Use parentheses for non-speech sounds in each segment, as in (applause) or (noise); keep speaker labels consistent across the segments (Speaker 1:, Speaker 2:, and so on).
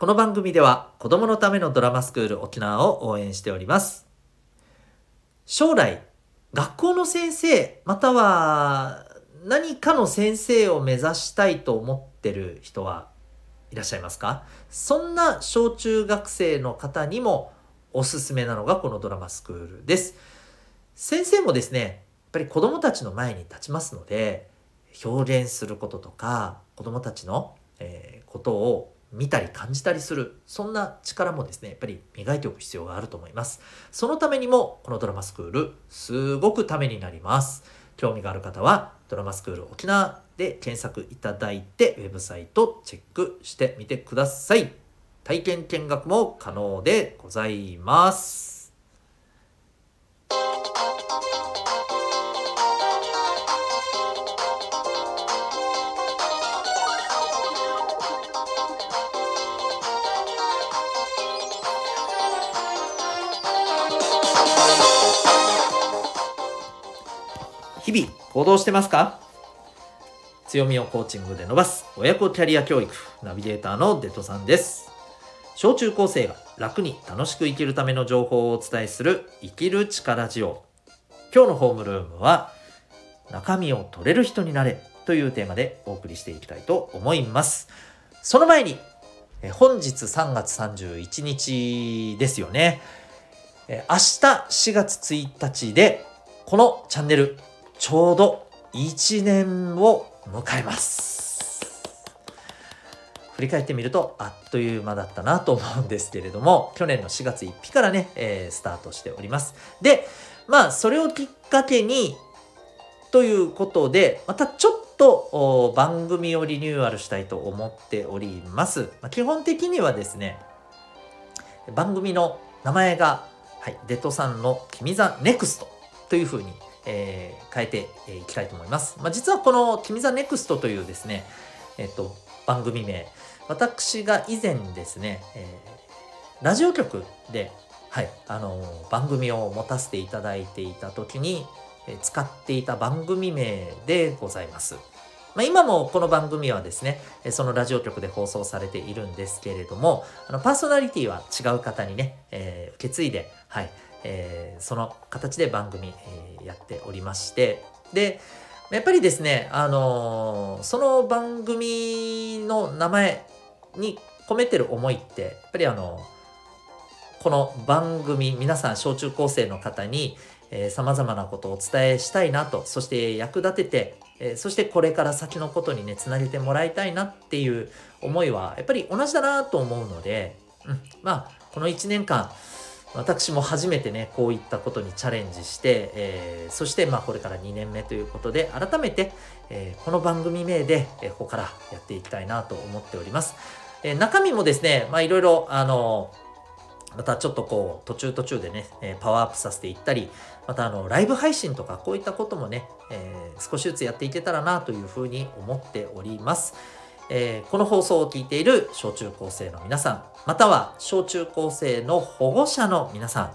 Speaker 1: この番組では子供のためのドラマスクール沖縄を応援しております。将来、学校の先生、または何かの先生を目指したいと思ってる人はいらっしゃいますか？そんな小中学生の方にもおすすめなのがこのドラマスクールです。先生もですね、やっぱり子供たちの前に立ちますので、表現することとか、子供たちの、えーことを見たり感じたりする、そんな力もですね、やっぱり磨いておく必要があると思います。そのためにも、このドラマスクール、すごくためになります。興味がある方は、ドラマスクール沖縄で検索いただいて、ウェブサイトチェックしてみてください。体験見学も可能でございます。日々行動してますか？強みをコーチングで伸ばす。親子キャリア教育。ナビゲーターのデトさんです。小中高生が楽に楽しく生きるための情報をお伝えする。生きる力ジオ。今日のホームルームは中身を取れる人になれ。というテーマでお送りしていきたいと思います。その前に本日3月31日ですよね。明日4月1日でこのチャンネルちょうど1年を迎えます。振り返ってみるとあっという間だったなと思うんですけれども、去年の4月1日からね、えースタートしております。で、まあ、それをきっかけに、ということで、またちょっとお番組をリニューアルしたいと思っております。まあ、基本的にはですね、番組の名前が、はい、デトさんの君 the Next というふうに、えー変えていきたいと思います。まあ、実はこの君 the Next というですね、えっと、番組名、私が以前ですね、えーラジオ局で、はい、あの番組を持たせていただいていた時に、え使っていた番組名でございます。まあ、今もこの番組はですね、そのラジオ局で放送されているんですけれども、あのパーソナリティは違う方にね、えー受け継いで、はい、えーその形で番組、えーやっておりまして、で、やっぱりですね、あのーその番組の名前に込めてる思いって、やっぱりあのこの番組、皆さん小中高生の方に、えー、様々なことをお伝えしたいなと、そして役立てて、えーそしてこれから先のことにね、つなげてもらいたいなっていう思いは、やっぱり同じだなと思うので、うん、まあ、この1年間、私も初めてね、こういったことにチャレンジして、えーそしてまあこれから2年目ということで、改めて、えーこの番組名で、えーここからやっていきたいなと思っております。え中身もですね、まあいろいろ、あのまたちょっとこう途中途中でね、えパワーアップさせていったり、またあのライブ配信とかこういったこともね、え少しずつやっていけたらなというふうに思っております。えーこの放送を聞いている小中高生の皆さん、または小中高生の保護者の皆さん、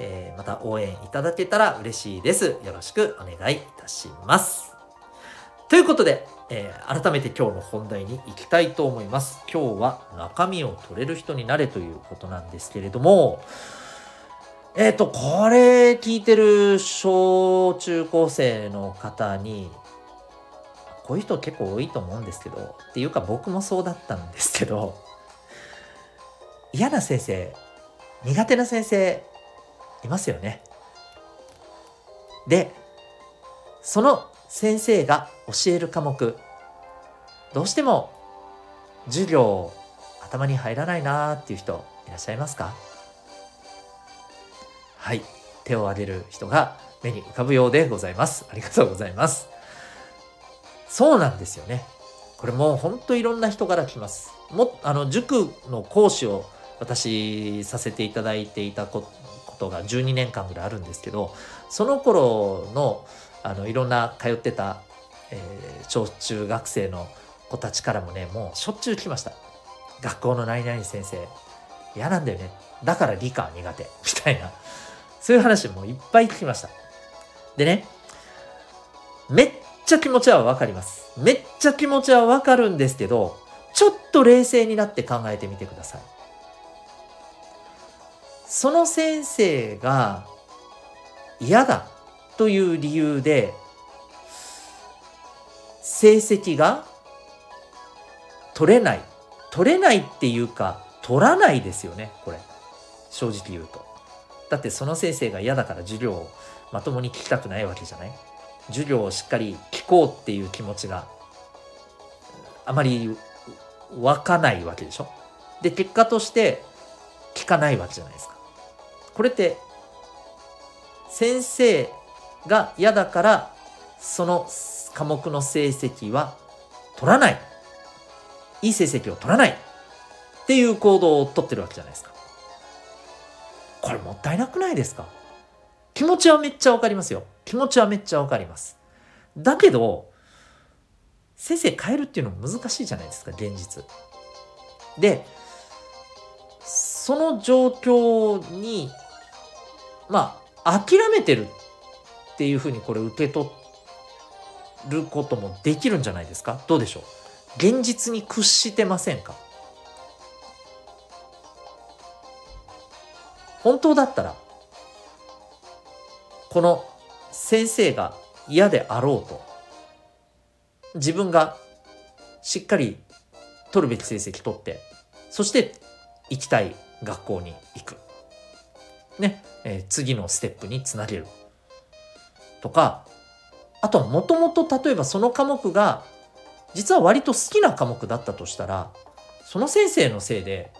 Speaker 1: えーまた応援いただけたら嬉しいです。よろしくお願いいたします。ということで、えー改めて今日の本題に行きたいと思います。今日は中身を取れる人になれということなんですけれども、えっ、と、これ聞いてる小中高生の方に、こういう人結構多いと思うんですけど、っていうか僕もそうだったんですけど、嫌な先生、苦手な先生、いますよね。で、その先生が教える科目、どうしても授業頭に入らないなーっていう人いらっしゃいますか？はい。手を挙げる人が目に浮かぶようでございます。ありがとうございます。そうなんですよね。これもう本当いろんな人から来ます。もあの塾の講師を私させていただいていたことが12年間ぐらいあるんですけど、その頃のあのいろんな通ってた、えー小中学生の子たちからもね、もうしょっちゅう来ました。学校の何々先生、嫌なんだよね。だから理科苦手。みたいな。そういう話もいっぱい聞きました。でね、めっちゃ気持ちはわかります。めっちゃ気持ちはわかるんですけど、ちょっと冷静になって考えてみてください。その先生が嫌だという理由で成績が取れない取れないっていうか取らないですよねこれ正直言うとだってその先生が嫌だから授業をまともに聞きたくないわけじゃない授業をしっかり聞こうっていう気持ちがあまり湧かないわけでしょ？で結果として聞かないわけじゃないですか。これって先生が嫌だからその科目の成績は取らない。いい成績を取らないっていう行動をとってるわけじゃないですか。これもったいなくないですか？気持ちはめっちゃわかりますよ。気持ちはめっちゃわかります。だけど先生変えるっていうのも難しいじゃないですか現実。でその状況にまあ諦めてるっていうふうにこれ受け取ることもできるんじゃないですか？どうでしょう？現実に屈してませんか？本当だったらこの先生が嫌であろうと自分がしっかり取るべき成績取ってそして行きたい学校に行く。ね、えー、次のステップにつなげるとかあとはもともと例えばその科目が実は割と好きな科目だったとしたらその先生のせいで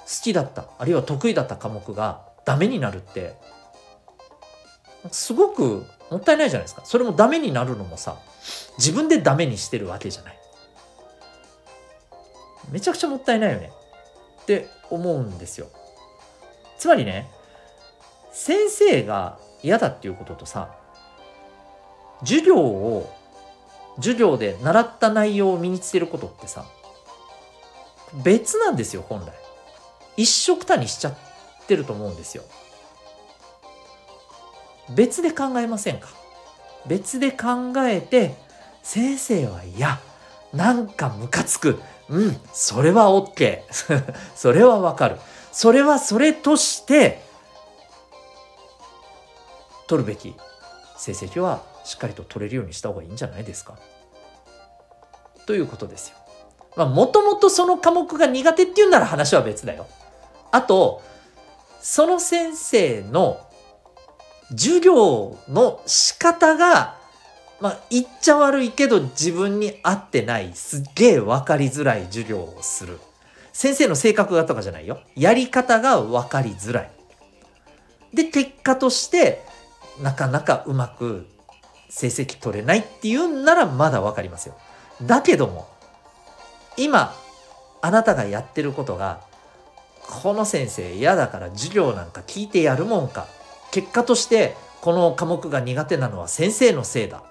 Speaker 1: 好きだったあるいは得意だった科目がダメになるってすごくもったいないじゃないですか。それもダメになるのもさ自分でダメにしてるわけじゃない。めちゃくちゃもったいないよね。って思うんですよ。つまりね先生が嫌だっていうこととさ授業を授業で習った内容を身につけることってさ別なんですよ本来。一緒くたにしちゃってると思うんですよ。別で考えませんか？別で考えて先生は嫌なんかムカつく。うんそれは OK (laughs) それはわかる。それはそれとして取るべき。成績はしっかりと取れるようにした方がいいんじゃないですか。ということですよ。まあもともとその科目が苦手っていうなら話は別だよ。あとその先生の授業の仕方がまあ言っちゃ悪いけど自分に合ってないすっげえ分かりづらい授業をする。先生の性格がとかじゃないよ。やり方が分かりづらい。で結果としてなかなかうまく成績取れないっていうんならまだ分かりますよ。だけども今あなたがやってることがこの先生嫌だから授業なんか聞いてやるもんか結果としてこの科目が苦手なのは先生のせいだ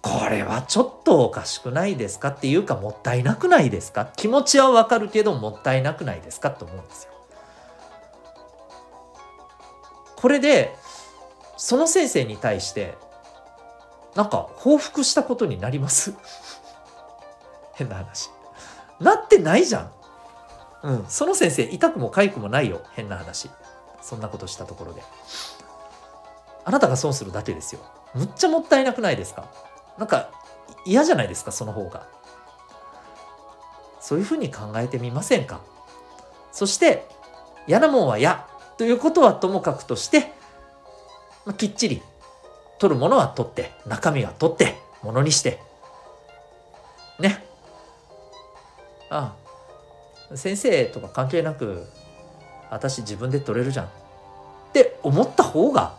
Speaker 1: これはちょっとおかしくないですかっていうかもったいなくないですか？気持ちはわかるけどもったいなくないですかと思うんですよ。これでその先生に対してなんか報復したことになります？(laughs) 変な話。なってないじゃん。うん。その先生、痛くも痒くもないよ。変な話。そんなことしたところで。あなたが損するだけですよ。むっちゃもったいなくないですか？なんか嫌じゃないですか、その方が。そういうふうに考えてみませんか？そして、嫌なもんは嫌ということはともかくとして、まあ、きっちり取るものは取って、中身は取って、ものにして、ね。ああ先生とか関係なく私自分で取れるじゃんって思った方が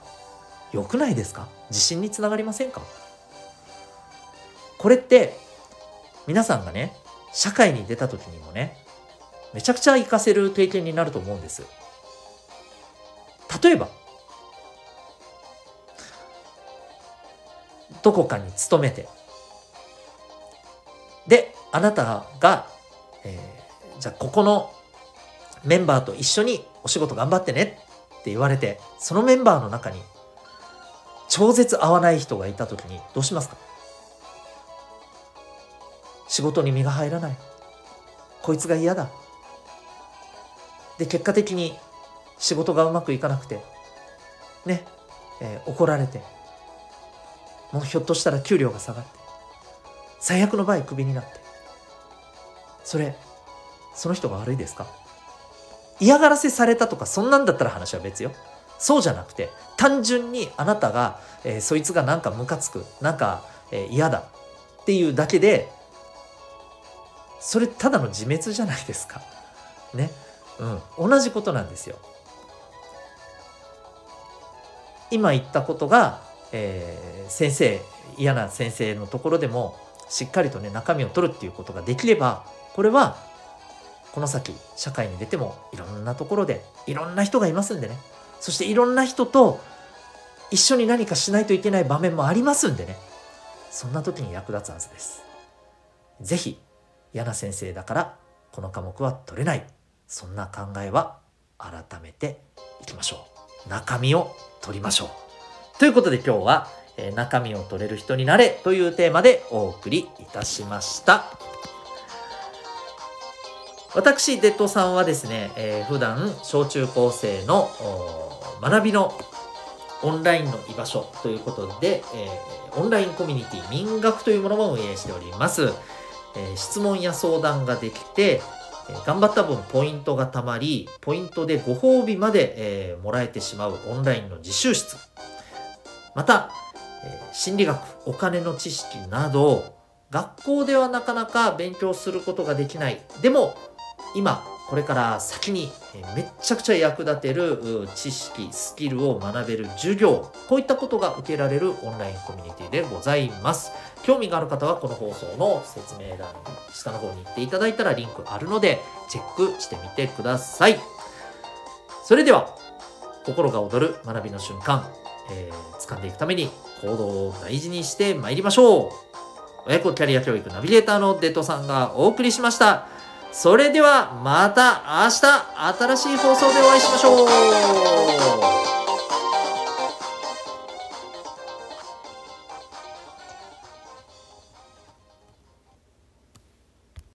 Speaker 1: 良くないですか？自信につながりませんか？これって皆さんがね社会に出た時にもねめちゃくちゃ活かせる経験になると思うんです例えばどこかに勤めてであなたがえー、じゃあここのメンバーと一緒にお仕事頑張ってねって言われてそのメンバーの中に超絶合わない人がいた時にどうしますか？仕事に身が入らない。こいつが嫌だ。で結果的に仕事がうまくいかなくてね、えー、怒られてもうひょっとしたら給料が下がって最悪の場合クビになって。それその人が悪いですか？嫌がらせされたとかそんなんだったら話は別よ。そうじゃなくて単純にあなたが、えー、そいつがなんかムカつくなんか、えー、嫌だっていうだけでそれただの自滅じゃないですか。ね。うん。同じことなんですよ。今言ったことが、えー、先生嫌な先生のところでもしっかりとね中身を取るっていうことができればこれはこの先社会に出てもいろんなところでいろんな人がいますんでね。そしていろんな人と一緒に何かしないといけない場面もありますんでね。そんな時に役立つはずです。是非嫌な先生だからこの科目は取れない。そんな考えは改めていきましょう。中身を取りましょう。ということで今日は、えー、中身を取れる人になれというテーマでお送りいたしました。私デッドさんはですね、えー、普段小中高生の学びのオンラインの居場所ということで、えー、オンラインコミュニティ民学というものも運営しております、えー、質問や相談ができて、えー、頑張った分ポイントがたまりポイントでご褒美まで、え、もらえてしまうオンラインの実習室。また、えー、心理学お金の知識など学校ではなかなか勉強することができない。でも今これから先にめちゃくちゃ役立てる知識スキルを学べる授業こういったことが受けられるオンラインコミュニティでございます。興味がある方はこの放送の説明欄下の方に行っていただいたらリンクあるのでチェックしてみてください。それでは心が躍る学びの瞬間、えー、掴んでいくために行動を大事にしてまいりましょう。親子キャリア教育ナビゲーターのデトさんがお送りしました。それではまた明日新しい放送でお会いしましょう。